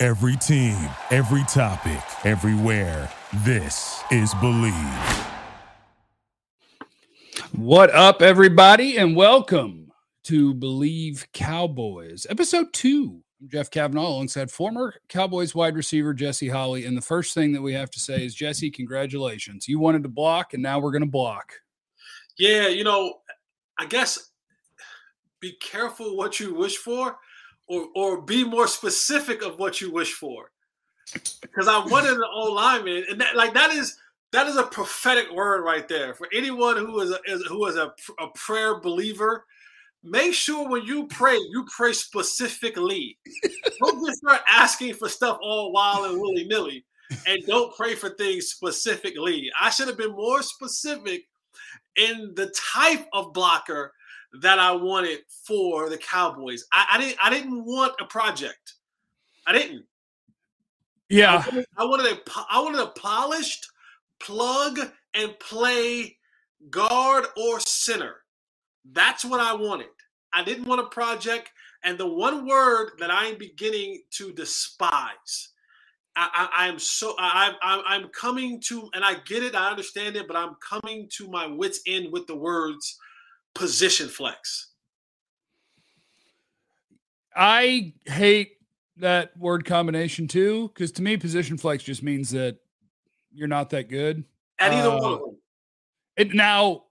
Every team, every topic, everywhere. This is Bleav. What up, everybody, and welcome to Bleav Cowboys, episode two. I'm Jeff Cavanaugh alongside former Cowboys wide receiver Jesse Holley. And the first thing that we have to say is, Jesse, congratulations. You wanted to block, and now we're going to block. Yeah, you know, I guess be careful what you wish for or or be more specific of what you wish for. Because I wanted an old lineman, and that like that is that is a prophetic word right there for anyone who is a, is, who is a, a prayer believer. Make sure when you pray, you pray specifically. don't just start asking for stuff all wild and willy nilly, and don't pray for things specifically. I should have been more specific in the type of blocker that I wanted for the Cowboys. I, I didn't I didn't want a project. I didn't. Yeah. I wanted, I wanted a I wanted a polished plug and play guard or center. That's what I wanted. I didn't want a project. And the one word that I am beginning to despise, I, I, I am so I, I, I'm coming to, and I get it, I understand it, but I'm coming to my wits end with the words position flex. I hate that word combination too, because to me, position flex just means that you're not that good. At either uh, one of them. It now,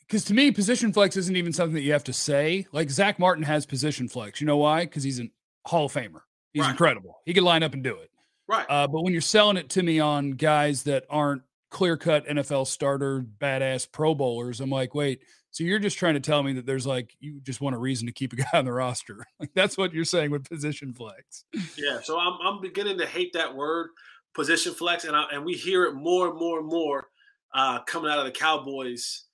because to me, position flex isn't even something that you have to say. Like Zack Martin has position flex. You know why? Because he's a Hall of Famer. He's right. incredible. He can line up and do it. Right. Uh, but when you're selling it to me on guys that aren't clear cut NFL starter, badass Pro Bowlers, I'm like, wait, so you're just trying to tell me that there's like you just want a reason to keep a guy on the roster. Like that's what you're saying with position flex. Yeah. So I'm I'm beginning to hate that word, position flex, and I, and we hear it more and more and more uh, coming out of the Cowboys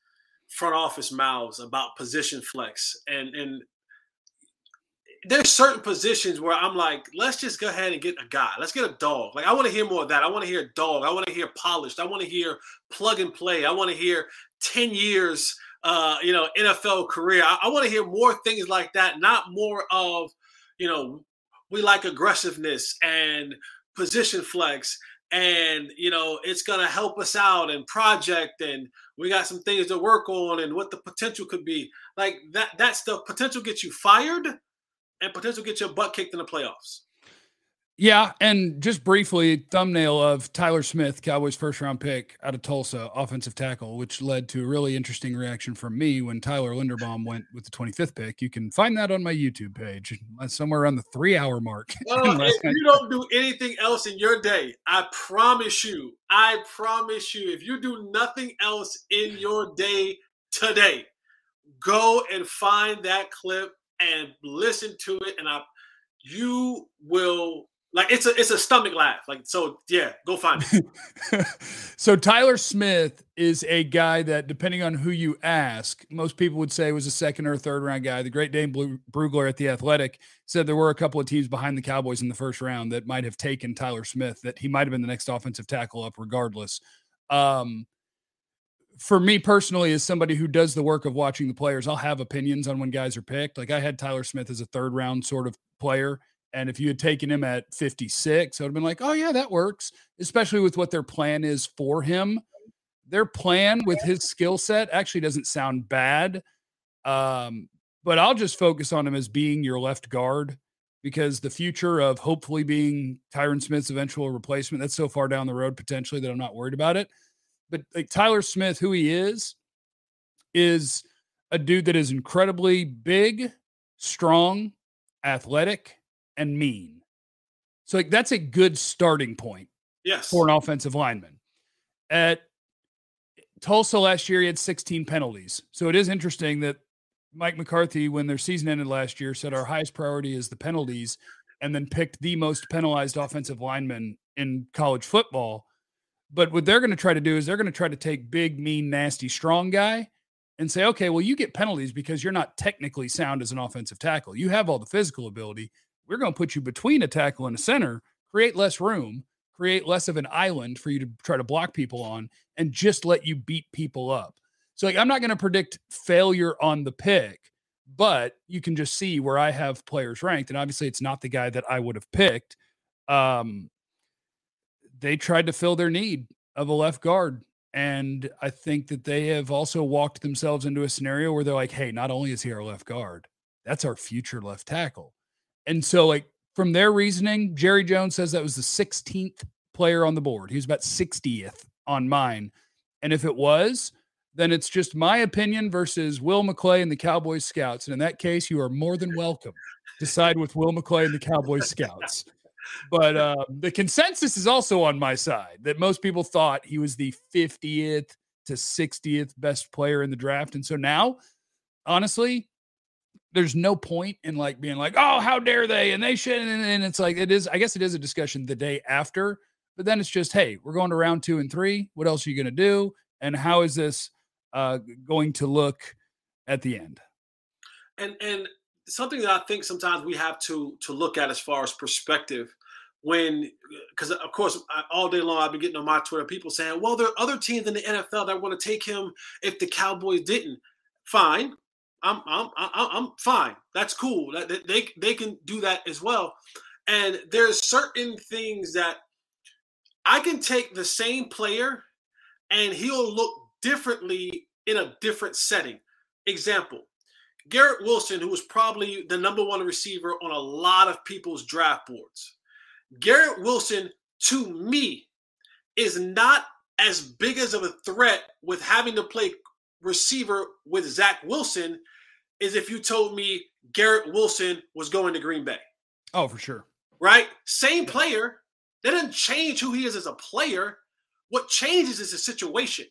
front office mouths about position flex, and and there's certain positions where I'm like, let's just go ahead and get a guy. Let's get a dog. Like I want to hear more of that. I want to hear dog. I want to hear polished. I want to hear plug and play. I want to hear 10 years uh, you know, NFL career. I, I want to hear more things like that, not more of, you know, we like aggressiveness and position flex and you know it's going to help us out and project and we got some things to work on and what the potential could be like that that stuff potential gets you fired and potential get your butt kicked in the playoffs yeah, and just briefly, thumbnail of Tyler Smith, Cowboys first round pick out of Tulsa, offensive tackle, which led to a really interesting reaction from me when Tyler Linderbaum went with the 25th pick. You can find that on my YouTube page, uh, somewhere around the three hour mark. Well, if you don't do anything else in your day, I promise you, I promise you, if you do nothing else in your day today, go and find that clip and listen to it, and I, you will like it's a it's a stomach laugh. Like so, yeah, go find it. so Tyler Smith is a guy that, depending on who you ask, most people would say was a second or third round guy. The great Dane Brugler at the Athletic said there were a couple of teams behind the Cowboys in the first round that might have taken Tyler Smith. That he might have been the next offensive tackle up, regardless. Um, for me personally, as somebody who does the work of watching the players, I'll have opinions on when guys are picked. Like I had Tyler Smith as a third round sort of player and if you had taken him at 56, I would have been like, oh, yeah, that works, especially with what their plan is for him. Their plan with his skill set actually doesn't sound bad. Um, but I'll just focus on him as being your left guard because the future of hopefully being Tyron Smith's eventual replacement, that's so far down the road potentially that I'm not worried about it. But like Tyler Smith, who he is, is a dude that is incredibly big, strong, athletic, and mean. So like that's a good starting point. Yes. For an offensive lineman. At Tulsa last year, he had 16 penalties. So it is interesting that Mike McCarthy, when their season ended last year, said our highest priority is the penalties. and then picked the most penalized offensive lineman in college football. But what they're going to try to do is they're going to try to take big, mean, nasty, strong guy and say, okay, well, you get penalties because you're not technically sound as an offensive tackle. You have all the physical ability. We're going to put you between a tackle and a center, create less room, create less of an island for you to try to block people on, and just let you beat people up. So, like, I'm not going to predict failure on the pick, but you can just see where I have players ranked. And obviously, it's not the guy that I would have picked. Um, they tried to fill their need of a left guard. And I think that they have also walked themselves into a scenario where they're like, hey, not only is he our left guard, that's our future left tackle. And so, like, from their reasoning, Jerry Jones says that was the 16th player on the board. He was about 60th on mine. And if it was, then it's just my opinion versus Will McClay and the Cowboys Scouts. And in that case, you are more than welcome to side with Will McClay and the Cowboys Scouts. But uh, the consensus is also on my side that most people thought he was the 50th to 60th best player in the draft. And so now, honestly, there's no point in like being like, oh, how dare they? And they shouldn't. And it's like, it is, I guess it is a discussion the day after. But then it's just, hey, we're going to round two and three. What else are you going to do? And how is this uh, going to look at the end. And and something that I think sometimes we have to to look at as far as perspective when because of course all day long I've been getting on my Twitter people saying, well, there are other teams in the NFL that want to take him if the Cowboys didn't. Fine. I'm I'm I'm, fine. That's cool. That they they can do that as well. And there's certain things that I can take the same player and he'll look differently in a different setting. Example Garrett Wilson, who was probably the number one receiver on a lot of people's draft boards. Garrett Wilson, to me, is not as big as of a threat with having to play receiver with Zach Wilson is if you told me Garrett Wilson was going to Green Bay. Oh, for sure. Right? Same player. That doesn't change who he is as a player. What changes is the situation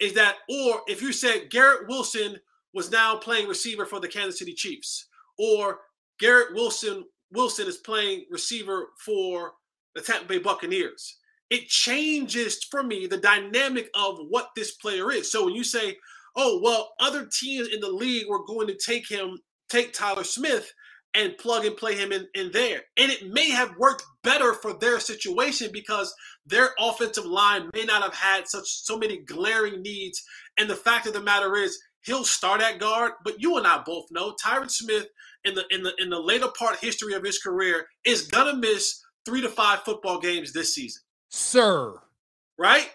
is that, or if you said Garrett Wilson was now playing receiver for the Kansas City Chiefs, or Garrett Wilson Wilson is playing receiver for the Tampa Bay Buccaneers, it changes for me the dynamic of what this player is. So when you say, "Oh, well, other teams in the league were going to take him, take Tyler Smith," and plug and play him in, in there. And it may have worked better for their situation because their offensive line may not have had such so many glaring needs. And the fact of the matter is he'll start at guard, but you and I both know Tyron Smith in the in the in the later part history of his career is gonna miss three to five football games this season. Sir. Right?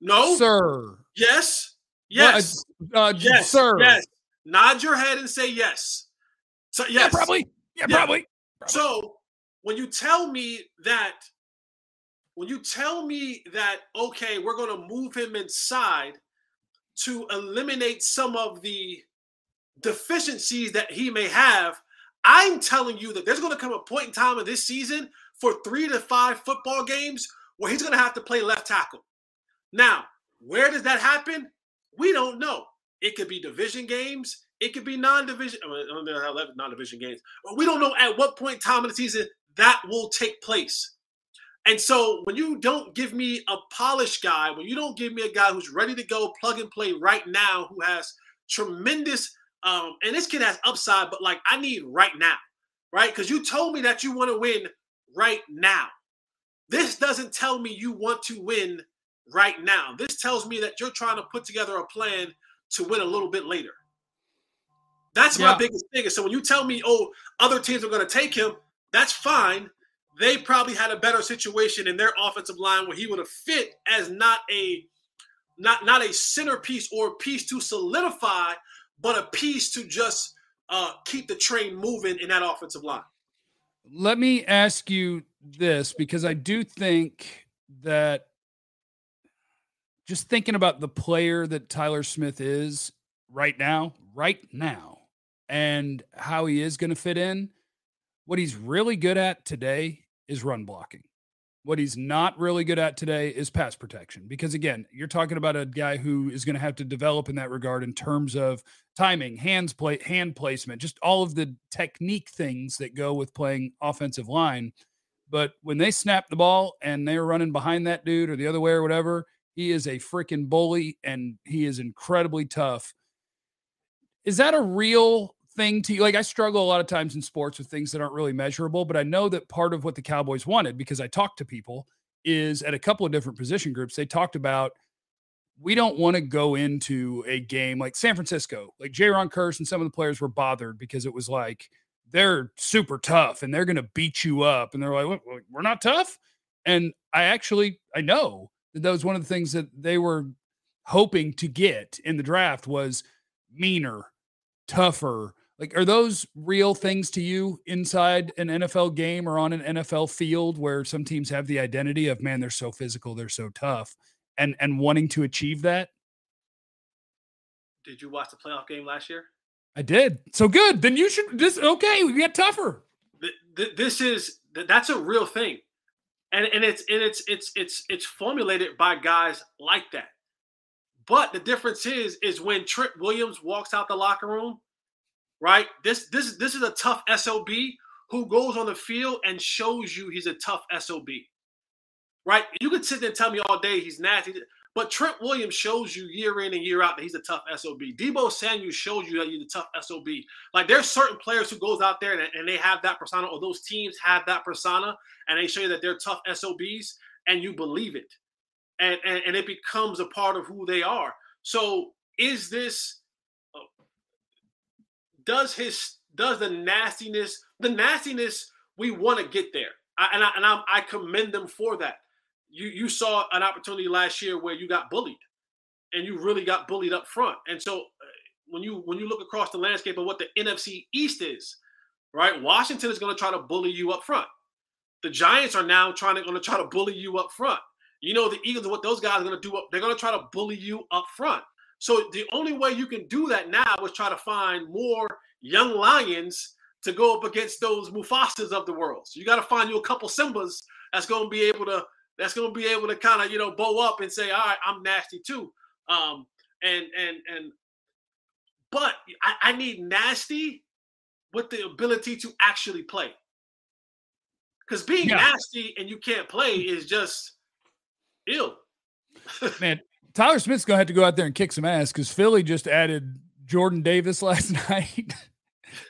No. Sir. Yes. Yes. Uh, uh, yes. Sir. Yes. Nod your head and say yes. So yes, yeah, probably. Yeah, yeah. Probably. probably. So when you tell me that, when you tell me that, okay, we're going to move him inside to eliminate some of the deficiencies that he may have, I'm telling you that there's going to come a point in time in this season for three to five football games where he's going to have to play left tackle. Now, where does that happen? We don't know. It could be division games. It could be non-division. I don't know mean, non-division games. But we don't know at what point in time in the season that will take place. And so when you don't give me a polished guy, when you don't give me a guy who's ready to go plug and play right now, who has tremendous, um, and this kid has upside, but like I need right now, right? Because you told me that you want to win right now. This doesn't tell me you want to win right now. This tells me that you're trying to put together a plan to win a little bit later. That's yeah. my biggest thing. So when you tell me, oh, other teams are going to take him, that's fine. They probably had a better situation in their offensive line where he would have fit as not a not not a centerpiece or a piece to solidify, but a piece to just uh, keep the train moving in that offensive line. Let me ask you this because I do think that just thinking about the player that Tyler Smith is right now, right now, and how he is going to fit in. What he's really good at today is run blocking. What he's not really good at today is pass protection because, again, you're talking about a guy who is going to have to develop in that regard in terms of timing, hands play, hand placement, just all of the technique things that go with playing offensive line. But when they snap the ball and they're running behind that dude or the other way or whatever, he is a freaking bully and he is incredibly tough. Is that a real thing to you? Like, I struggle a lot of times in sports with things that aren't really measurable, but I know that part of what the Cowboys wanted, because I talked to people, is at a couple of different position groups, they talked about we don't want to go into a game like San Francisco, like Jayron Kearse and some of the players were bothered because it was like they're super tough and they're going to beat you up. And they're like, we're not tough. And I actually, I know that was one of the things that they were hoping to get in the draft was meaner, tougher. Like, are those real things to you inside an NFL game or on an NFL field where some teams have the identity of, man, they're so physical, they're so tough, and and wanting to achieve that? Did you watch the playoff game last year? I did. So good. Then you should just okay. We get tougher. This is that's a real thing, and and it's and it's it's it's it's formulated by guys like that. But the difference is, is when Trent Williams walks out the locker room, right? This this this is a tough sob who goes on the field and shows you he's a tough sob, right? You could sit there and tell me all day he's nasty, but Trent Williams shows you year in and year out that he's a tough sob. Deebo Samuel shows you that he's a tough sob. Like there's certain players who goes out there and, and they have that persona, or those teams have that persona, and they show you that they're tough sobs, and you believe it and, and, and it becomes a part of who they are. So is this uh, does his does the nastiness the nastiness we want to get there I, and I and I, I commend them for that. You you saw an opportunity last year where you got bullied, and you really got bullied up front. And so uh, when you when you look across the landscape of what the NFC East is, right? Washington is going to try to bully you up front. The Giants are now trying to going to try to bully you up front. You know, the Eagles, what those guys are going to do, they're going to try to bully you up front. So the only way you can do that now is try to find more young lions to go up against those Mufasas of the world. So you got to find you a couple Simbas that's going to be able to that's going to be able to kind of you know bow up and say, all right, I'm nasty too. Um, and and and but I, I need nasty with the ability to actually play. Because being yeah. nasty and you can't play is just ill. Man, Tyler Smith's gonna have to go out there and kick some ass because Philly just added Jordan Davis last night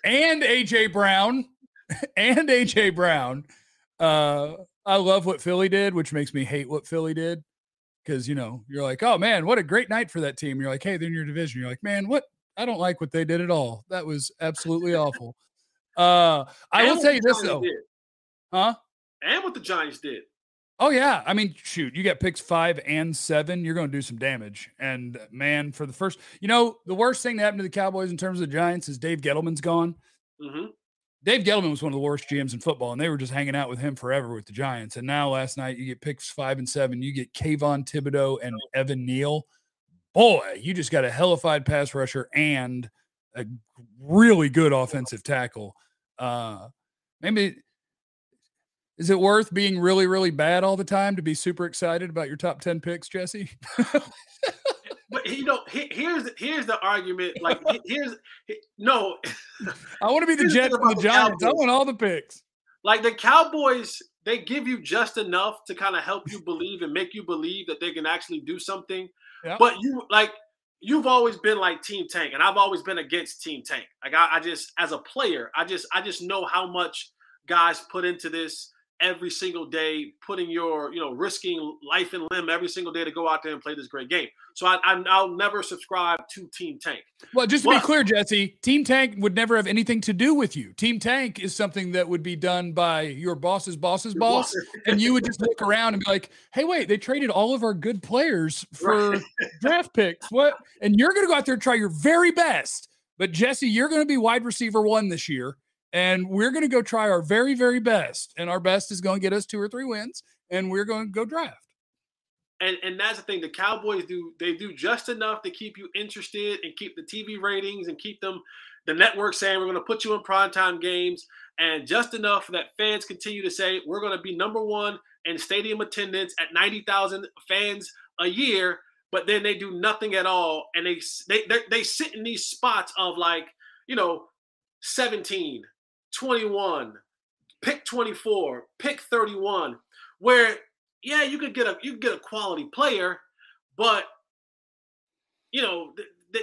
and AJ Brown and AJ Brown. Uh, I love what Philly did, which makes me hate what Philly did. Because you know, you're like, oh man, what a great night for that team. You're like, hey, they're in your division. You're like, man, what? I don't like what they did at all. That was absolutely awful. Uh, I and will tell you this though, did. huh? And what the Giants did. Oh yeah, I mean, shoot, you get picks five and seven, you're going to do some damage. And man, for the first, you know, the worst thing that happened to the Cowboys in terms of the Giants is Dave Gettleman's gone. Mm-hmm. Dave Gettleman was one of the worst GMs in football, and they were just hanging out with him forever with the Giants. And now last night, you get picks five and seven, you get Kayvon Thibodeaux and Evan Neal. Boy, you just got a hellified pass rusher and a really good offensive tackle. Uh, maybe is it worth being really, really bad all the time to be super excited about your top 10 picks, Jesse? but you know, here's here's the argument. Like here's no. I want to be the Jets and the Giants. The I want all the picks. Like the Cowboys, they give you just enough to kind of help you believe and make you believe that they can actually do something. Yep. But you like you've always been like Team Tank, and I've always been against Team Tank. Like I, I just as a player, I just I just know how much guys put into this every single day, putting your, you know, risking life and limb every single day to go out there and play this great game. So I, I will never subscribe to Team Tank. Well, just to but, be clear, Jesse, Team Tank would never have anything to do with you. Team Tank is something that would be done by your boss's boss's boss, and you would just look around and be like, "Hey, wait, they traded all of our good players for right. draft picks. What?" And you're going to go out there and try your very best. But Jesse, you're going to be wide receiver one this year and we're going to go try our very, very best. And our best is going to get us two or three wins, and we're going to go draft. And, and that's the thing. The Cowboys do they do just enough to keep you interested and keep the TV ratings and keep them the network saying we're going to put you in primetime games. and just enough that fans continue to say we're going to be number one in stadium attendance at 90,000 fans a year, but then they do nothing at all, and they they they, they sit in these spots of like you know 17, 21, pick 24, pick 31, where yeah you could get a you could get a quality player, but you know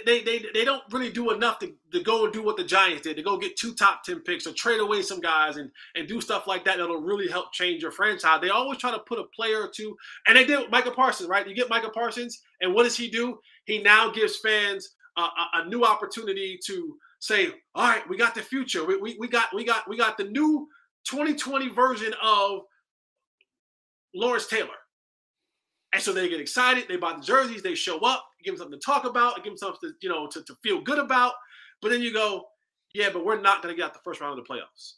they, they, they don't really do enough to, to go and do what the Giants did, to go get two top 10 picks or trade away some guys and, and do stuff like that that'll really help change your franchise. They always try to put a player or two, and they did with Micah Parsons, right? You get Michael Parsons, and what does he do? He now gives fans a, a, a new opportunity to say, all right, we got the future. We, we, we got we got we got the new 2020 version of Lawrence Taylor. And so they get excited. They buy the jerseys. They show up. Give them something to talk about. Give them something to, you know to, to feel good about. But then you go, yeah, but we're not to get out the first round of the playoffs.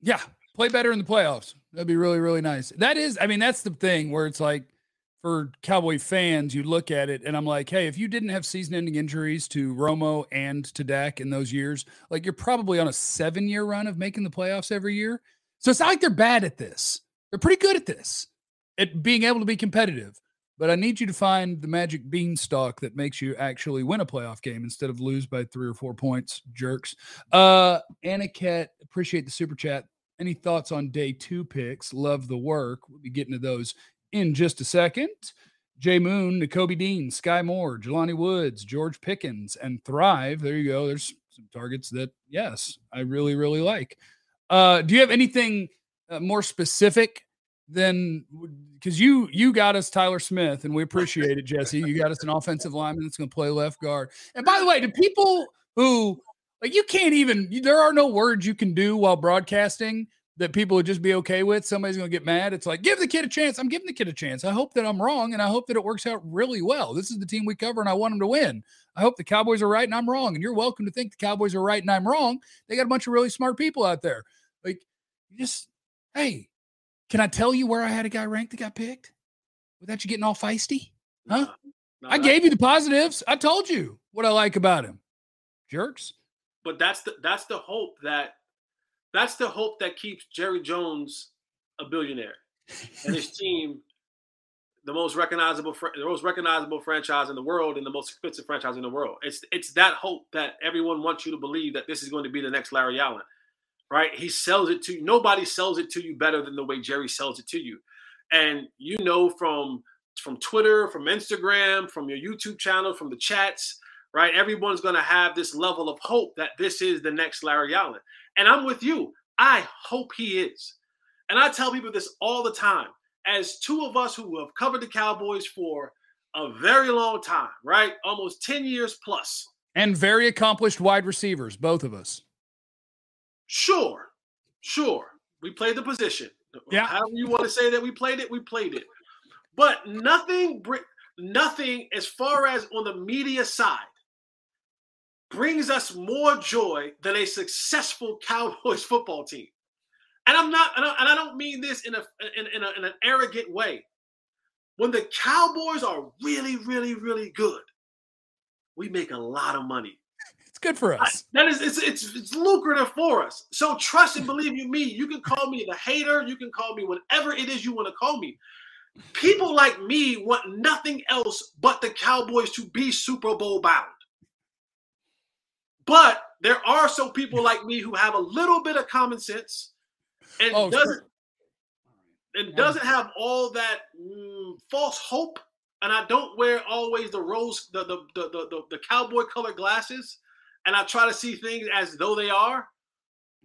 Yeah, play better in the playoffs. That'd be really really nice. That is, I mean, that's the thing where it's like for Cowboy fans, you look at it and I'm like, hey, if you didn't have season-ending injuries to Romo and to Dak in those years, like you're probably on a seven-year run of making the playoffs every year. So it's not like they're bad at this. They're pretty good at this at being able to be competitive. But I need you to find the magic beanstalk that makes you actually win a playoff game instead of lose by three or four points, jerks. Uh Aniket, appreciate the super chat. Any thoughts on day two picks? Love the work. We'll be getting to those in just a second. Jay Moon, Nakobe Dean, Skyy Moore, Jelani Woods, George Pickens, and Thrive. There you go. There's some targets that, yes, I really, really like. Uh, do you have anything uh, more specific than because you you got us Tyler Smith and we appreciate it, Jesse. You got us an offensive lineman that's going to play left guard. And by the way, to people who like you can't even there are no words you can do while broadcasting that people would just be okay with. Somebody's going to get mad. It's like give the kid a chance. I'm giving the kid a chance. I hope that I'm wrong and I hope that it works out really well. This is the team we cover and I want them to win. I hope the Cowboys are right and I'm wrong. And you're welcome to think the Cowboys are right and I'm wrong. They got a bunch of really smart people out there. Like just hey, can I tell you where I had a guy ranked that got picked without you getting all feisty? Huh? No, no, I gave you the positives. I told you what I like about him. Jerks. But that's the that's the hope that that's the hope that keeps Jerry Jones a billionaire and his team the most recognizable the most recognizable franchise in the world and the most expensive franchise in the world. It's it's that hope that everyone wants you to believe that this is going to be the next Larry Allen right? He sells it to you. Nobody sells it to you better than the way Jerry sells it to you. And you know from from Twitter, from Instagram, from your YouTube channel, from the chats, right? Everyone's going to have this level of hope that this is the next Larry Allen. And I'm with you. I hope he is. And I tell people this all the time. As two of us who have covered the Cowboys for a very long time, right? Almost 10 years plus. And very accomplished wide receivers, both of us. Sure, sure. We played the position. Yeah. However you want to say that we played it, we played it. But nothing, nothing as far as on the media side brings us more joy than a successful Cowboys football team. And I'm not, and I, don't mean this in a, in, in, a, in an arrogant way. When the Cowboys are really, really, really good, we make a lot of money. It's good for us. That is, it's, it's it's lucrative for us. So trust and believe you me. You can call me the hater. You can call me whatever it is you want to call me. People like me want nothing else but the Cowboys to be Super Bowl bound. But there are some people like me who have a little bit of common sense and oh, doesn't sure. and doesn't have all that mm, false hope. And I don't wear always the rose, the the the the, the cowboy colored glasses and I try to see things as though they are,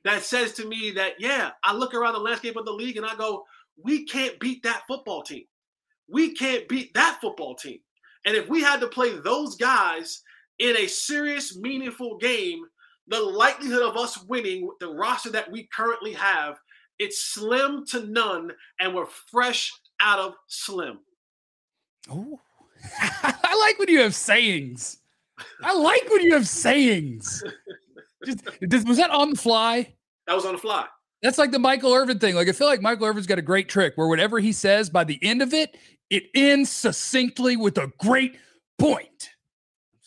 that says to me that, yeah, I look around the landscape of the league and I go, we can't beat that football team. We can't beat that football team. And if we had to play those guys in a serious, meaningful game, the likelihood of us winning with the roster that we currently have, it's slim to none, and we're fresh out of slim. Oh, I like when you have sayings. I like when you have sayings. Just, was that on the fly? That was on the fly. That's like the Michael Irvin thing. Like I feel like Michael Irvin's got a great trick where whatever he says, by the end of it, it ends succinctly with a great point.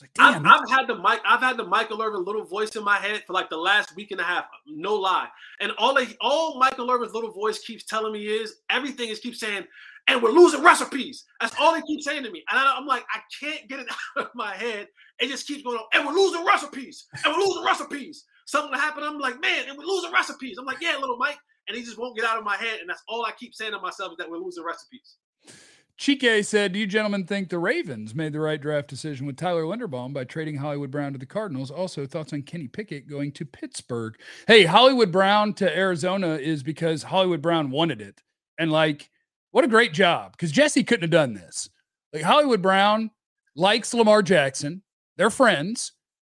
Like, I've, I've, had the Mike, I've had the Michael Irvin little voice in my head for like the last week and a half. No lie. And all they, all Michael Irvin's little voice keeps telling me is everything is keeps saying, and we're losing recipes. That's all they keep saying to me. And I, am like, I can't get it out of my head. It just keeps going on, and we're losing recipes, and we're losing recipes. Something happened. I'm like, man, and we're losing recipes. I'm like, yeah, little Mike. And he just won't get out of my head. And that's all I keep saying to myself is that we're losing recipes. Chike said, Do you gentlemen think the Ravens made the right draft decision with Tyler Linderbaum by trading Hollywood Brown to the Cardinals? Also, thoughts on Kenny Pickett going to Pittsburgh? Hey, Hollywood Brown to Arizona is because Hollywood Brown wanted it. And like, what a great job because Jesse couldn't have done this. Like, Hollywood Brown likes Lamar Jackson, they're friends,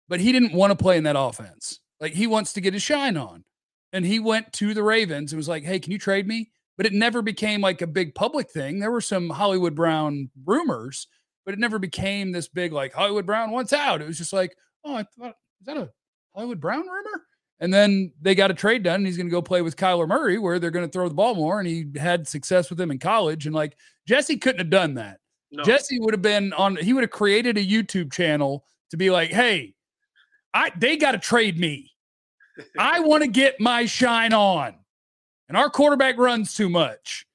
but he didn't want to play in that offense. Like, he wants to get his shine on. And he went to the Ravens and was like, Hey, can you trade me? But it never became like a big public thing. There were some Hollywood Brown rumors, but it never became this big like Hollywood Brown wants out. It was just like, oh, I thought is that a Hollywood Brown rumor? And then they got a trade done, and he's going to go play with Kyler Murray, where they're going to throw the ball more. And he had success with him in college. And like Jesse couldn't have done that. No. Jesse would have been on. He would have created a YouTube channel to be like, hey, I they got to trade me. I want to get my shine on and our quarterback runs too much.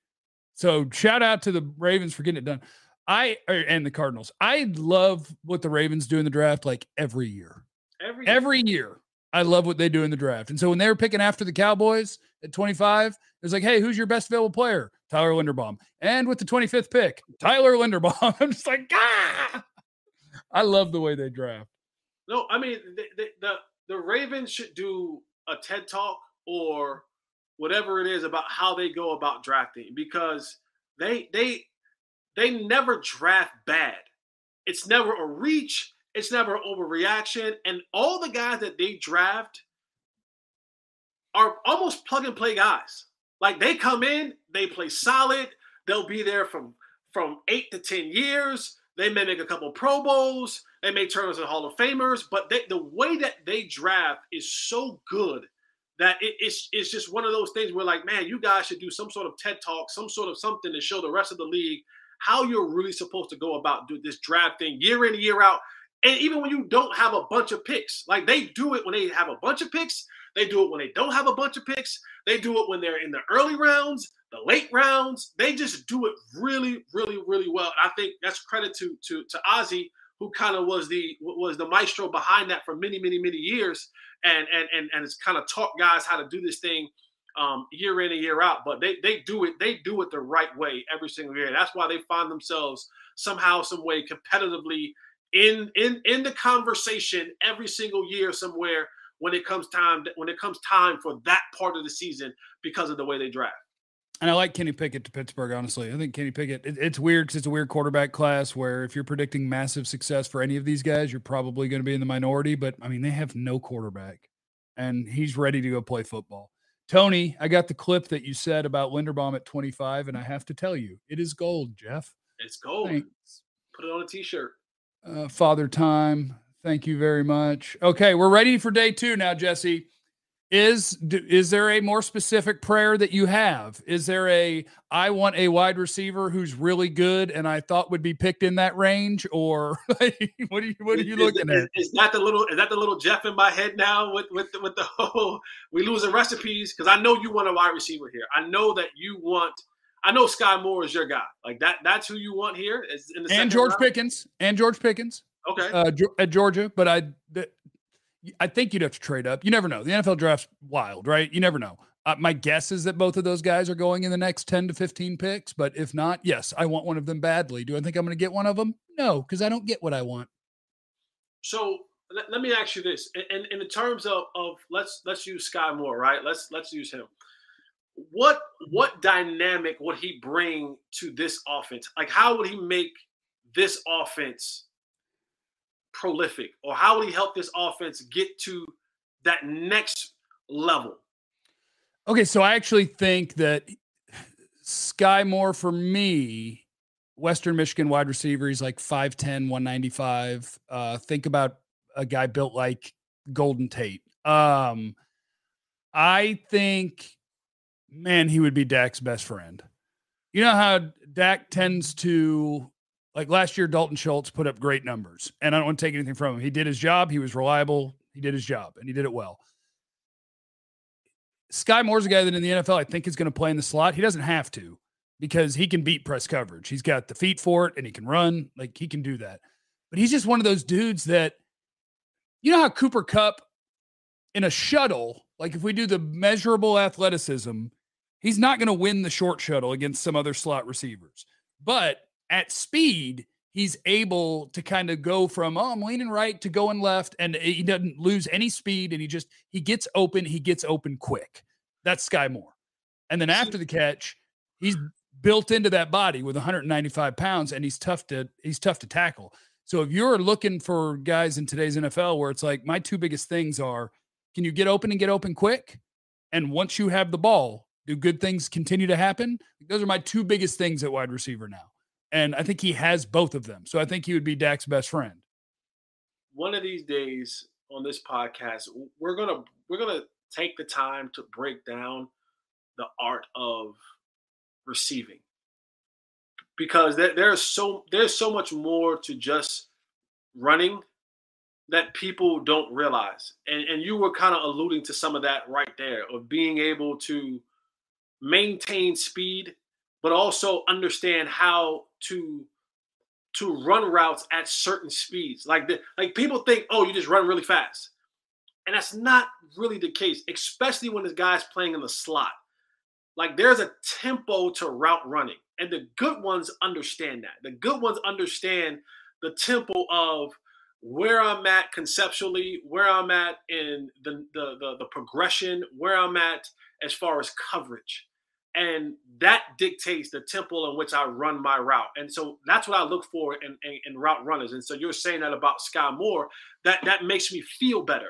So shout out to the Ravens for getting it done. I er, and the Cardinals. I love what the Ravens do in the draft like every year. Every year. every year. I love what they do in the draft. And so when they were picking after the Cowboys at 25, it was like, hey, who's your best available player? Tyler Linderbaum. And with the 25th pick, Tyler Linderbaum. I'm just like, ah. I love the way they draft. No, I mean the the, the, the Ravens should do a TED talk or whatever it is about how they go about drafting because they they they never draft bad. It's never a reach, it's never overreaction. And all the guys that they draft are almost plug and play guys. Like they come in, they play solid, they'll be there from from eight to ten years. They may make a couple Pro Bowls, they may turn into Hall of Famers, but they, the way that they draft is so good that it, it's it's just one of those things where like, man, you guys should do some sort of TED talk, some sort of something to show the rest of the league how you're really supposed to go about do this draft thing year in year out. And even when you don't have a bunch of picks, like they do it when they have a bunch of picks, they do it when they don't have a bunch of picks, they do it when they're in the early rounds, the late rounds. They just do it really, really, really well. And I think that's credit to to to Ozzie who kind of was the was the maestro behind that for many, many, many years, and and and and has kind of taught guys how to do this thing um, year in and year out. But they they do it they do it the right way every single year. That's why they find themselves somehow, some way, competitively in in in the conversation every single year somewhere when it comes time when it comes time for that part of the season because of the way they draft. And I like Kenny Pickett to Pittsburgh, honestly. I think Kenny Pickett, it, it's weird because it's a weird quarterback class where if you're predicting massive success for any of these guys, you're probably going to be in the minority. But I mean, they have no quarterback and he's ready to go play football. Tony, I got the clip that you said about Linderbaum at 25, and I have to tell you, it is gold, Jeff. It's gold. Thanks. Put it on a t shirt. Uh, Father Time, thank you very much. Okay, we're ready for day two now, Jesse is is there a more specific prayer that you have is there a i want a wide receiver who's really good and i thought would be picked in that range or what are you what are you looking is, at is that the little is that the little jeff in my head now with with with the whole we losing recipes because i know you want a wide receiver here i know that you want I know Skyy Moore is your guy. Like that. That's who you want here. and George round. Pickens. And George Pickens. Okay. Uh, at Georgia, but I I think you'd have to trade up. You never know. The NFL draft's wild, right? You never know. Uh, my guess is that both of those guys are going in the next 10 to 15 picks. But if not, yes, I want one of them badly. Do I think I'm going to get one of them? No, because I don't get what I want. So let, let me ask you this. And in, in, in terms of, of let's let's use Skyy Moore, right? Let's let's use him. What what dynamic would he bring to this offense? Like how would he make this offense prolific, or how will he help this offense get to that next level? Okay, so I actually think that Skyy Moore for me, Western Michigan wide receiver, he's like 5'10, 195. Uh, think about a guy built like Golden Tate. Um, I think, man, he would be Dak's best friend. You know how Dak tends to Like last year, Dalton Schultz put up great numbers, and I don't want to take anything from him. He did his job. He was reliable. He did his job, and he did it well. Skyy Moore's a guy that in the NFL I think is going to play in the slot. He doesn't have to because he can beat press coverage. He's got the feet for it, and he can run. Like he can do that. But he's just one of those dudes that, you know how Cooper Kupp in a shuttle, like if we do the measurable athleticism, he's not going to win the short shuttle against some other slot receivers. But at speed, he's able to kind of go from oh I'm leaning right to going left, and he doesn't lose any speed, and he just he gets open, he gets open quick. That's Skyy Moore, and then after the catch, he's built into that body with 195 pounds, and he's tough to he's tough to tackle. So if you're looking for guys in today's NFL where it's like my two biggest things are can you get open and get open quick? And once you have the ball, do good things continue to happen? Those are my two biggest things at wide receiver now. And I think he has both of them. So I think he would be Dak's best friend. One of these days on this podcast, we're gonna we're gonna take the time to break down the art of receiving because there, there's so there's so much more to just running that people don't realize. And, and you were kind of alluding to some of that right there of being able to maintain speed, but also understand how to to run routes at certain speeds. Like the, like people think, oh, you just run really fast. And that's not really the case, especially when this guy's playing in the slot. Like there's a tempo to route running. And the good ones understand that. The good ones understand the tempo of where I'm at conceptually, where I'm at in the, the the the, progression, where I'm at as far as coverage. And that dictates the tempo in which I run my route. And so that's what I look for in, in, in route runners. And so you're saying that about Skyy Moore, that that makes me feel better.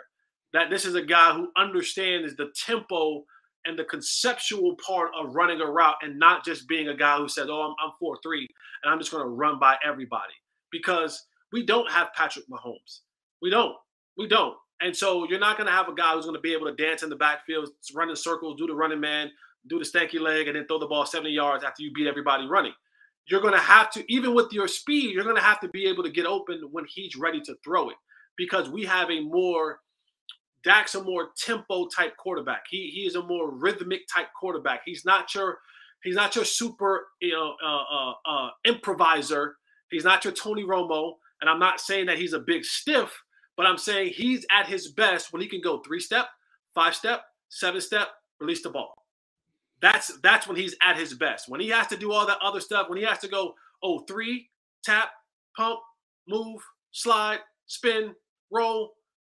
That this is a guy who understands the tempo and the conceptual part of running a route and not just being a guy who says, Oh, I'm, 4 3 and I'm just going to run by everybody. Because we don't have Patrick Mahomes. We don't. We don't. And so you're not going to have a guy who's going to be able to dance in the backfield, run in circles, do the running man, do the stanky leg, and then throw the ball 70 yards after you beat everybody running. You're going to have to, even with your speed, you're going to have to be able to get open when he's ready to throw it because we have a more, Dak's a more tempo type quarterback. He, he is a more rhythmic type quarterback. He's not your, he's not your super, you know, uh, uh, uh, improviser. He's not your Tony Romo. And I'm not saying that he's a big stiff, but I'm saying he's at his best when he can go three step, five step, seven step, release the ball. That's that's when he's at his best. When he has to do all that other stuff, when he has to go, oh, three, tap, pump, move, slide, spin, roll,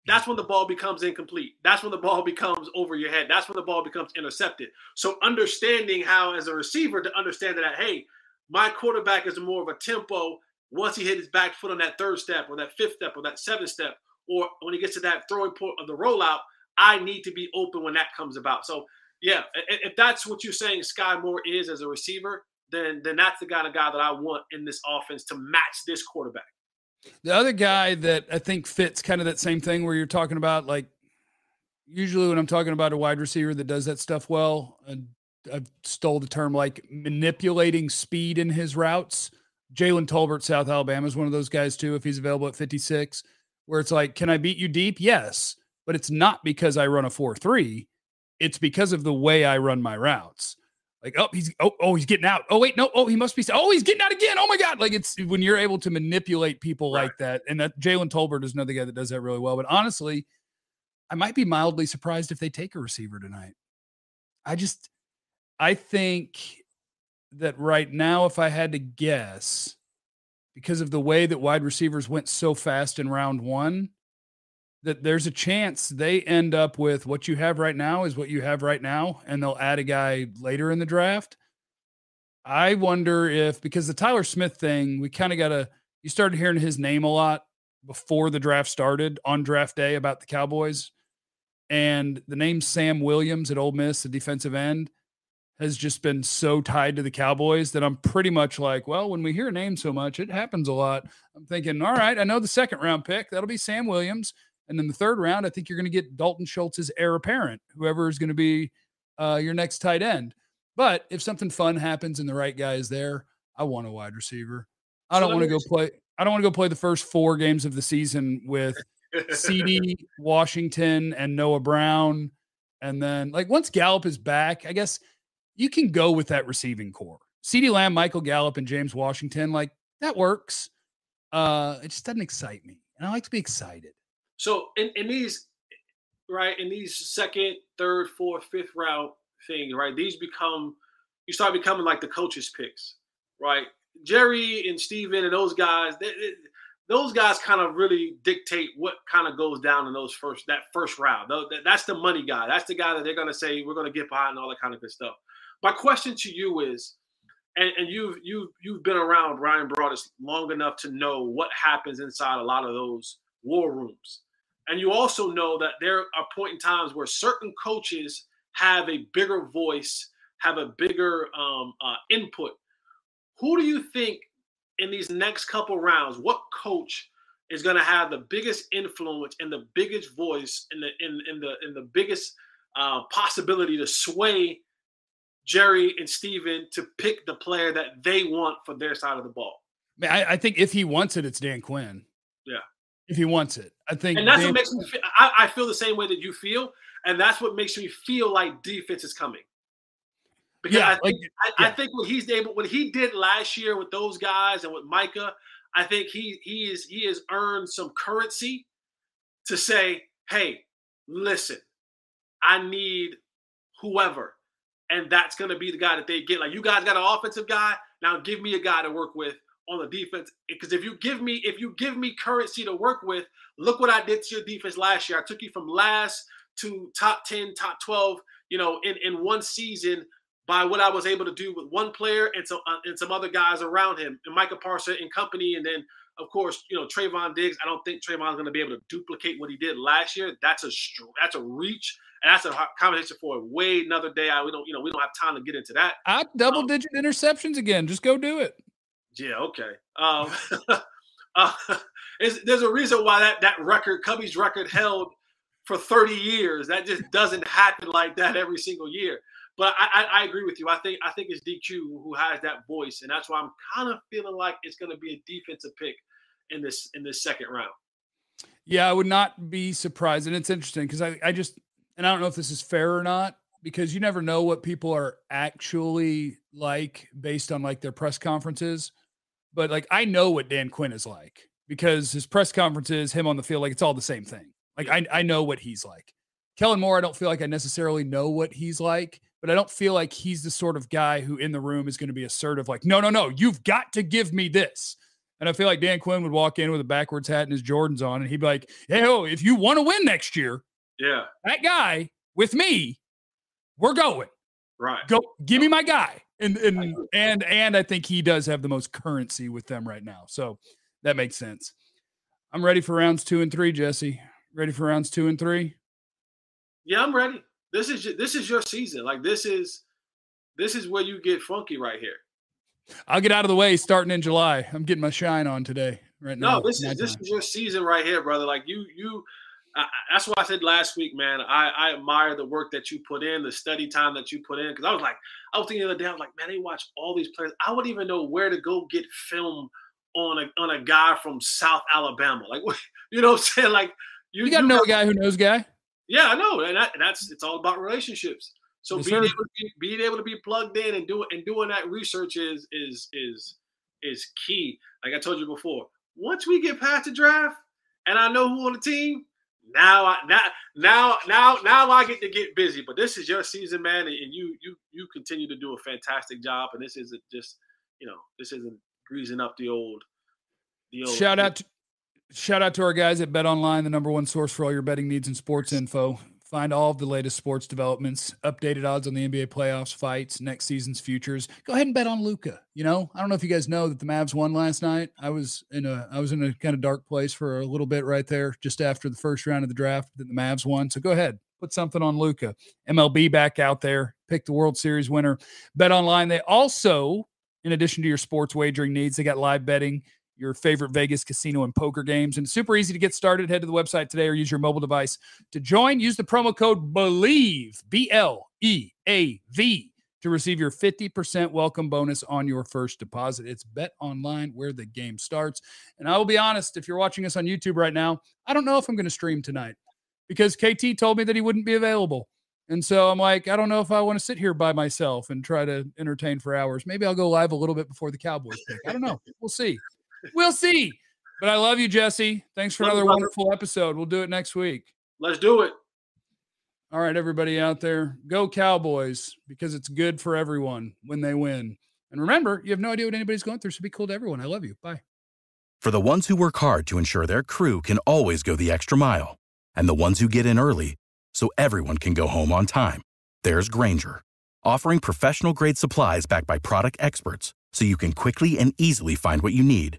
that's when the ball becomes incomplete. That's when the ball becomes over your head. That's when the ball becomes intercepted. So understanding how as a receiver to understand that, hey, my quarterback is more of a tempo once he hit his back foot on that third step or that fifth step or that seventh step, or when he gets to that throwing point of the rollout, I need to be open when that comes about. So, yeah, if that's what you're saying, Skyy Moore is as a receiver, then then that's the kind of guy that I want in this offense to match this quarterback. The other guy that I think fits kind of that same thing where you're talking about, like, usually when I'm talking about a wide receiver that does that stuff well, and I've stole the term like manipulating speed in his routes Jalen Tolbert, South Alabama, is one of those guys too, if he's available at 56, where it's like, can I beat you deep? Yes. But it's not because I run a 4 3. It's because of the way I run my routes. Like, oh, he's oh, oh, he's getting out. Oh, wait, no, oh, he must be oh, he's getting out again. Oh my God. Like it's when you're able to manipulate people right. like that. And that Jalen Tolbert is another guy that does that really well. But honestly, I might be mildly surprised if they take a receiver tonight. I just I think that right now, if I had to guess, because of the way that wide receivers went so fast in round one, that there's a chance they end up with what you have right now is what you have right now, and they'll add a guy later in the draft. I wonder if because the Tyler Smith thing, we kind of got to you started hearing his name a lot before the draft started on draft day about the Cowboys. And the name Sam Williams at Ole Miss, the defensive end has just been so tied to the Cowboys that I'm pretty much like, well, when we hear a name so much, it happens a lot. I'm thinking, all right, I know the second round pick, that'll be Sam Williams. And then the third round, I think you're going to get Dalton Schultz's heir apparent, whoever is going to be uh, your next tight end. But if something fun happens and the right guy is there, I want a wide receiver. I don't want to go play. I don't want to go play the first four games of the season with CeeDee, Washington and Noah Brown, and then like once Gallup is back, I guess you can go with that receiving core. CeeDee Lamb, Michael Gallup, and James Washington, like that works. Uh, it just doesn't excite me, and I like to be excited. So in, in these, right, in these second, third, fourth, fifth round things, right, these become you start becoming like the coaches' picks, right? Jerry and Stephen and those guys, they, they, those guys kind of really dictate what kind of goes down in those first that first round. That's the money guy. That's the guy that they're going to say we're going to get behind and all that kind of good stuff. My question to you is, and, and you've you've you've been around Bryan Broaddus long enough to know what happens inside a lot of those war rooms, and you also know that there are point in times where certain coaches have a bigger voice, have a bigger um, uh, input who do you think in these next couple rounds, what coach is going to have the biggest influence and the biggest voice and the in, in the in the biggest uh, possibility to sway Jerry and Stephen to pick the player that they want for their side of the ball? I, I think if he wants it, it's Dan Quinn. Yeah. If he wants it, I think. And that's Dan what makes me feel, I, I feel the same way that you feel. And that's what makes me feel like defense is coming. Because yeah, I think like, I, yeah. I, think what he's able, what he did last year with those guys and with Micah, I think he he is he has earned some currency to say, hey, listen, I need whoever, and that's going to be the guy that they get. Like you guys got an offensive guy, now give me a guy to work with on the defense. Because if you give me if you give me currency to work with, look what I did to your defense last year. I took you from last to top ten, top twelve. You know, in in one season by what I was able to do with one player and some uh, and some other guys around him, and Micah Parsons and company, and then of course you know Trevon Diggs. I don't think Trevon's going to be able to duplicate what he did last year. That's a that's a reach, and that's a conversation for a way another day. I we don't you know we don't have time to get into that. I double um, digit interceptions again. Just go do it. Yeah. Okay. Um, uh, there's a reason why that that record, Cubby's record, held for 30 years. That just doesn't happen like that every single year. But I, I, I, agree with you. I think I think it's DQ who has that voice, and that's why I'm kind of feeling like it's going to be a defensive pick in this in this second round. Yeah, I would not be surprised, and it's interesting because I, I just and I don't know if this is fair or not because you never know what people are actually like based on like their press conferences. But like I know what Dan Quinn is like because his press conferences, him on the field, like it's all the same thing. Like I I know what he's like. Kellen Moore, I don't feel like I necessarily know what he's like but I don't feel like he's the sort of guy who in the room is going to be assertive, like, no, no, no, you've got to give me this. And I feel like Dan Quinn would walk in with a backwards hat and his Jordans on, and he'd be like, hey, oh, if you want to win next year, yeah, that guy with me, we're going. Right. Go give me my guy. And and and and I think he does have the most currency with them right now. So that makes sense. I'm ready for rounds two and three, Jesse. Ready for rounds two and three? Yeah, I'm ready. This is this is your season. Like this is this is where you get funky right here. I'll get out of the way starting in July. I'm getting my shine on today. Right now. No, this is this is your season right here, brother. Like you you. I, that's why I said last week, man. I, I admire the work that you put in, the study time that you put in. Because I was like, I was thinking the other day, I was like, man, they watch all these players. I wouldn't even know where to go get film on a on a guy from South Alabama. Like, you know, what I'm saying, like you, you got to know a guy who knows guy. Yeah, I know, and, that, and that's it's all about relationships. So yes, being, able to be, being able to be plugged in and doing and doing that research is is is is key. Like I told you before, once we get past the draft and I know who on the team, now I now now now now I get to get busy. But this is your season, man, and you you you continue to do a fantastic job. And this isn't just you know this isn't greasing up the old the old. Shout out to Shout out to our guys at Bet Online, the number one source for all your betting needs and sports info. Find all of the latest sports developments, updated odds on the NBA playoffs, fights, next season's futures. Go ahead and bet on Luka. You know, I don't know if you guys know that the Mavs won last night. I was in a I was in a kind of dark place for a little bit right there, just after the first round of the draft that the Mavs won. So go ahead, put something on Luka. MLB back out there, pick the World Series winner. Bet online. They also, in addition to your sports wagering needs, they got live betting your favorite Vegas casino and poker games. And super easy to get started. Head to the website today or use your mobile device to join. Use the promo code BLEAV, B L E A V, to receive your 50% welcome bonus on your first deposit. It's Bet Online where the game starts. And I will be honest, if you're watching us on YouTube right now, I don't know if I'm going to stream tonight because KT told me that he wouldn't be available. And so I'm like, I don't know if I want to sit here by myself and try to entertain for hours. Maybe I'll go live a little bit before the Cowboys pick. I don't know. We'll see. We'll see. But I love you, Jesse. Thanks for another wonderful episode. We'll do it next week. Let's do it. All right, everybody out there, go Cowboys because it's good for everyone when they win. And remember, you have no idea what anybody's going through, so be cool to everyone. I love you. Bye. For the ones who work hard to ensure their crew can always go the extra mile, and the ones who get in early so everyone can go home on time, there's Grainger, offering professional grade supplies backed by product experts so you can quickly and easily find what you need.